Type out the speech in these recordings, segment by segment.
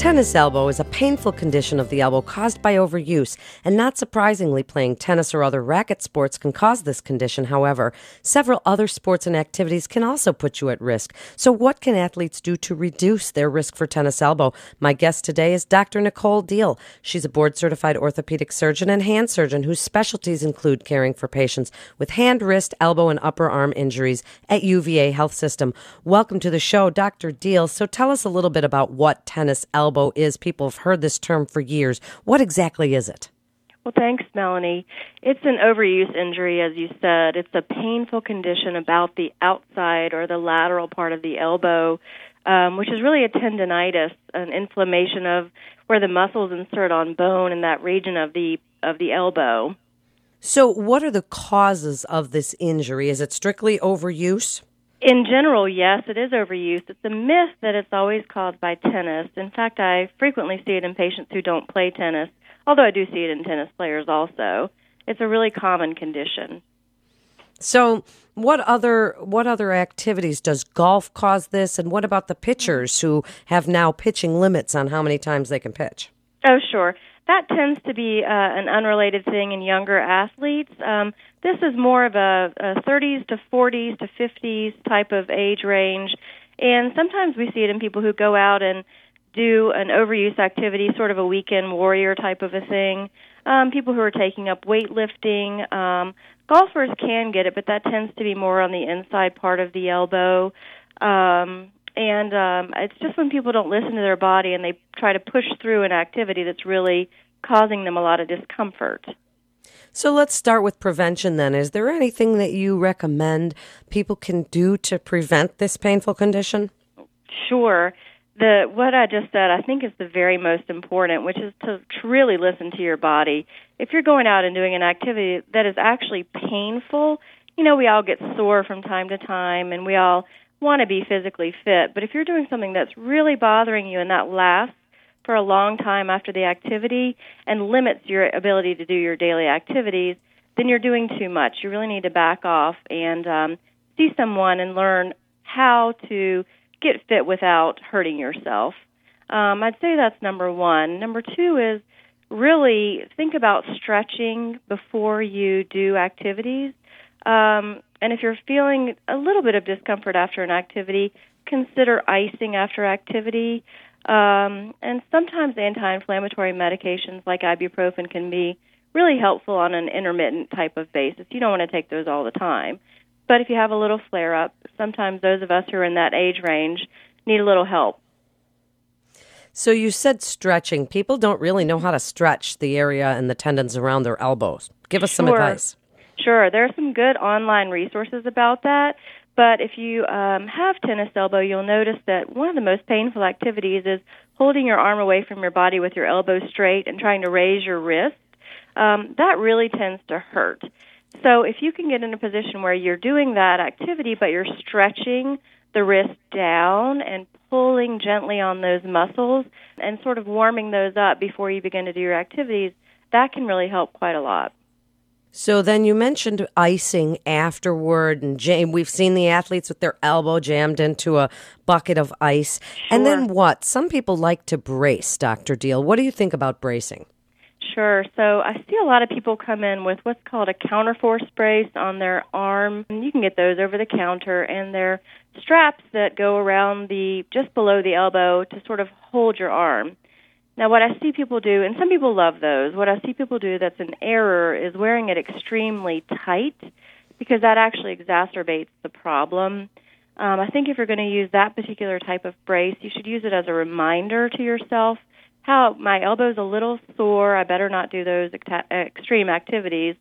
Tennis elbow is a painful condition of the elbow caused by overuse, and not surprisingly, playing tennis or other racket sports can cause this condition. However, several other sports and activities can also put you at risk. So, what can athletes do to reduce their risk for tennis elbow? My guest today is Dr. Nicole Deal. She's a board certified orthopedic surgeon and hand surgeon whose specialties include caring for patients with hand, wrist, elbow, and upper arm injuries at UVA Health System. Welcome to the show, Dr. Deal. So, tell us a little bit about what tennis elbow elbow is. People have heard this term for years. What exactly is it? Well, thanks, Melanie. It's an overuse injury, as you said. It's a painful condition about the outside or the lateral part of the elbow, um, which is really a tendonitis, an inflammation of where the muscles insert on bone in that region of the of the elbow. So, what are the causes of this injury? Is it strictly overuse? In general, yes, it is overuse. It's a myth that it's always caused by tennis. In fact, I frequently see it in patients who don't play tennis, although I do see it in tennis players also. It's a really common condition. So, what other what other activities does golf cause this and what about the pitchers who have now pitching limits on how many times they can pitch? Oh, sure that tends to be uh, an unrelated thing in younger athletes. Um, this is more of a, a 30s to 40s to 50s type of age range, and sometimes we see it in people who go out and do an overuse activity, sort of a weekend warrior type of a thing. Um, people who are taking up weightlifting. Um, golfers can get it, but that tends to be more on the inside part of the elbow. Um, and um, it's just when people don't listen to their body and they try to push through an activity that's really causing them a lot of discomfort. So let's start with prevention then. Is there anything that you recommend people can do to prevent this painful condition? Sure. The what I just said I think is the very most important, which is to, to really listen to your body. If you're going out and doing an activity that is actually painful, you know, we all get sore from time to time and we all want to be physically fit, but if you're doing something that's really bothering you and that lasts for a long time after the activity and limits your ability to do your daily activities, then you're doing too much. You really need to back off and um, see someone and learn how to get fit without hurting yourself. Um, I'd say that's number one. Number two is really think about stretching before you do activities. Um, and if you're feeling a little bit of discomfort after an activity, consider icing after activity. Um, and sometimes anti inflammatory medications like ibuprofen can be really helpful on an intermittent type of basis. You don't want to take those all the time. But if you have a little flare up, sometimes those of us who are in that age range need a little help. So you said stretching. People don't really know how to stretch the area and the tendons around their elbows. Give us some advice. Sure, there are some good online resources about that. But if you um, have tennis elbow, you'll notice that one of the most painful activities is holding your arm away from your body with your elbow straight and trying to raise your wrist. Um, that really tends to hurt. So if you can get in a position where you're doing that activity, but you're stretching the wrist down and pulling gently on those muscles and sort of warming those up before you begin to do your activities, that can really help quite a lot. So then you mentioned icing afterward, and jam- we've seen the athletes with their elbow jammed into a bucket of ice. Sure. And then what? Some people like to brace, Dr. Deal. What do you think about bracing? Sure. So I see a lot of people come in with what's called a counterforce brace on their arm. And you can get those over the counter, and they're straps that go around the just below the elbow to sort of hold your arm. Now, what I see people do, and some people love those, what I see people do that's an error is wearing it extremely tight because that actually exacerbates the problem. Um, I think if you're going to use that particular type of brace, you should use it as a reminder to yourself how my elbow's a little sore, I better not do those extreme activities.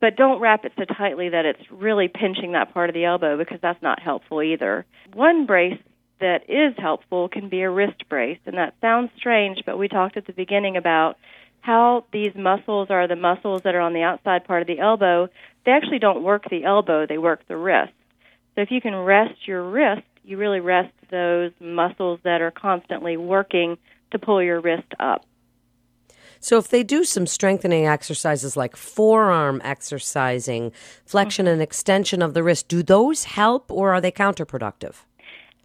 But don't wrap it so tightly that it's really pinching that part of the elbow because that's not helpful either. One brace that is helpful can be a wrist brace. And that sounds strange, but we talked at the beginning about how these muscles are the muscles that are on the outside part of the elbow. They actually don't work the elbow, they work the wrist. So if you can rest your wrist you really rest those muscles that are constantly working to pull your wrist up. So, if they do some strengthening exercises like forearm exercising, flexion mm-hmm. and extension of the wrist, do those help or are they counterproductive?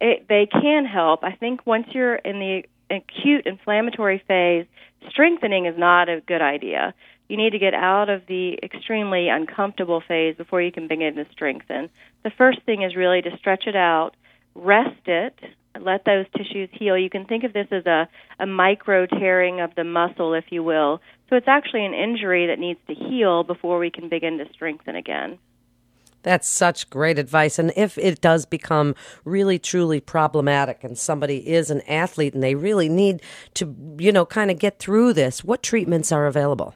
It, they can help. I think once you're in the acute inflammatory phase, strengthening is not a good idea. You need to get out of the extremely uncomfortable phase before you can begin to strengthen. The first thing is really to stretch it out, rest it, let those tissues heal. You can think of this as a, a micro tearing of the muscle, if you will. So it's actually an injury that needs to heal before we can begin to strengthen again. That's such great advice. And if it does become really truly problematic and somebody is an athlete and they really need to, you know, kind of get through this, what treatments are available?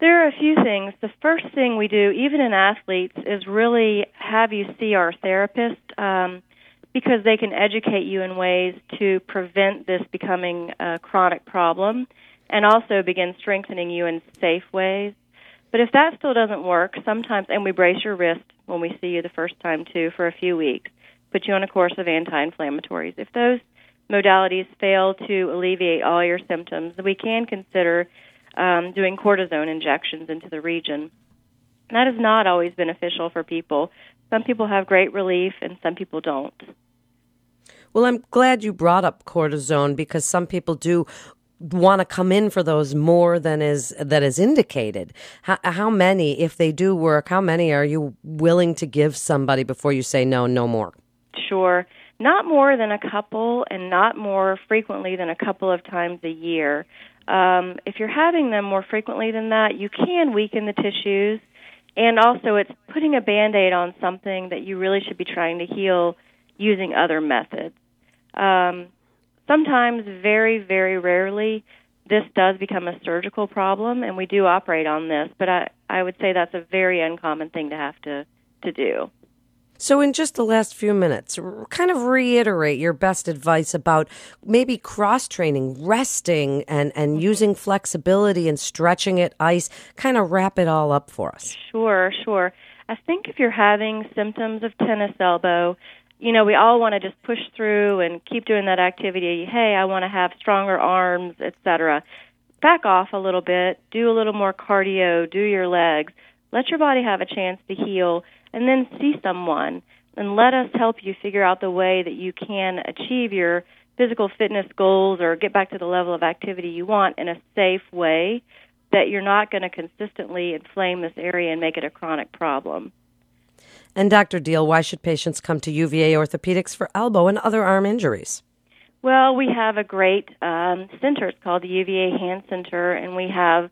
There are a few things. The first thing we do, even in athletes, is really have you see our therapist. Um, because they can educate you in ways to prevent this becoming a chronic problem and also begin strengthening you in safe ways. But if that still doesn't work, sometimes, and we brace your wrist when we see you the first time too for a few weeks, put you on a course of anti inflammatories. If those modalities fail to alleviate all your symptoms, we can consider um, doing cortisone injections into the region. that is not always beneficial for people some people have great relief and some people don't. Well, I'm glad you brought up cortisone because some people do want to come in for those more than is that is indicated. How, how many, if they do work, how many are you willing to give somebody before you say no, no more? Sure. Not more than a couple, and not more frequently than a couple of times a year. Um, if you're having them more frequently than that, you can weaken the tissues and also it's putting a band-aid on something that you really should be trying to heal using other methods um, sometimes very very rarely this does become a surgical problem and we do operate on this but i i would say that's a very uncommon thing to have to to do so, in just the last few minutes, kind of reiterate your best advice about maybe cross training, resting, and, and mm-hmm. using flexibility and stretching at ice. Kind of wrap it all up for us. Sure, sure. I think if you're having symptoms of tennis elbow, you know, we all want to just push through and keep doing that activity. Hey, I want to have stronger arms, etc. Back off a little bit, do a little more cardio, do your legs. Let your body have a chance to heal and then see someone and let us help you figure out the way that you can achieve your physical fitness goals or get back to the level of activity you want in a safe way that you're not going to consistently inflame this area and make it a chronic problem. And Dr. Deal, why should patients come to UVA Orthopedics for elbow and other arm injuries? Well, we have a great um, center. It's called the UVA Hand Center, and we have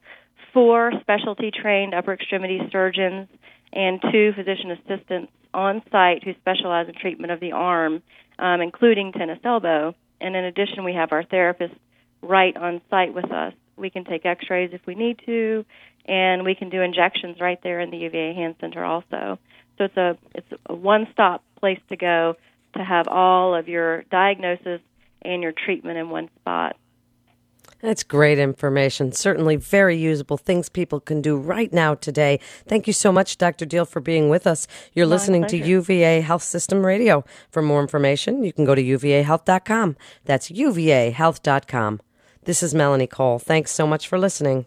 four specialty trained upper extremity surgeons and two physician assistants on site who specialize in treatment of the arm, um, including tennis elbow. And in addition, we have our therapist right on site with us. We can take x rays if we need to, and we can do injections right there in the UVA Hand Center also. So it's a it's a one stop place to go to have all of your diagnosis and your treatment in one spot. That's great information. Certainly very usable things people can do right now today. Thank you so much, Dr. Deal, for being with us. You're My listening pleasure. to UVA Health System Radio. For more information, you can go to uvahealth.com. That's uvahealth.com. This is Melanie Cole. Thanks so much for listening.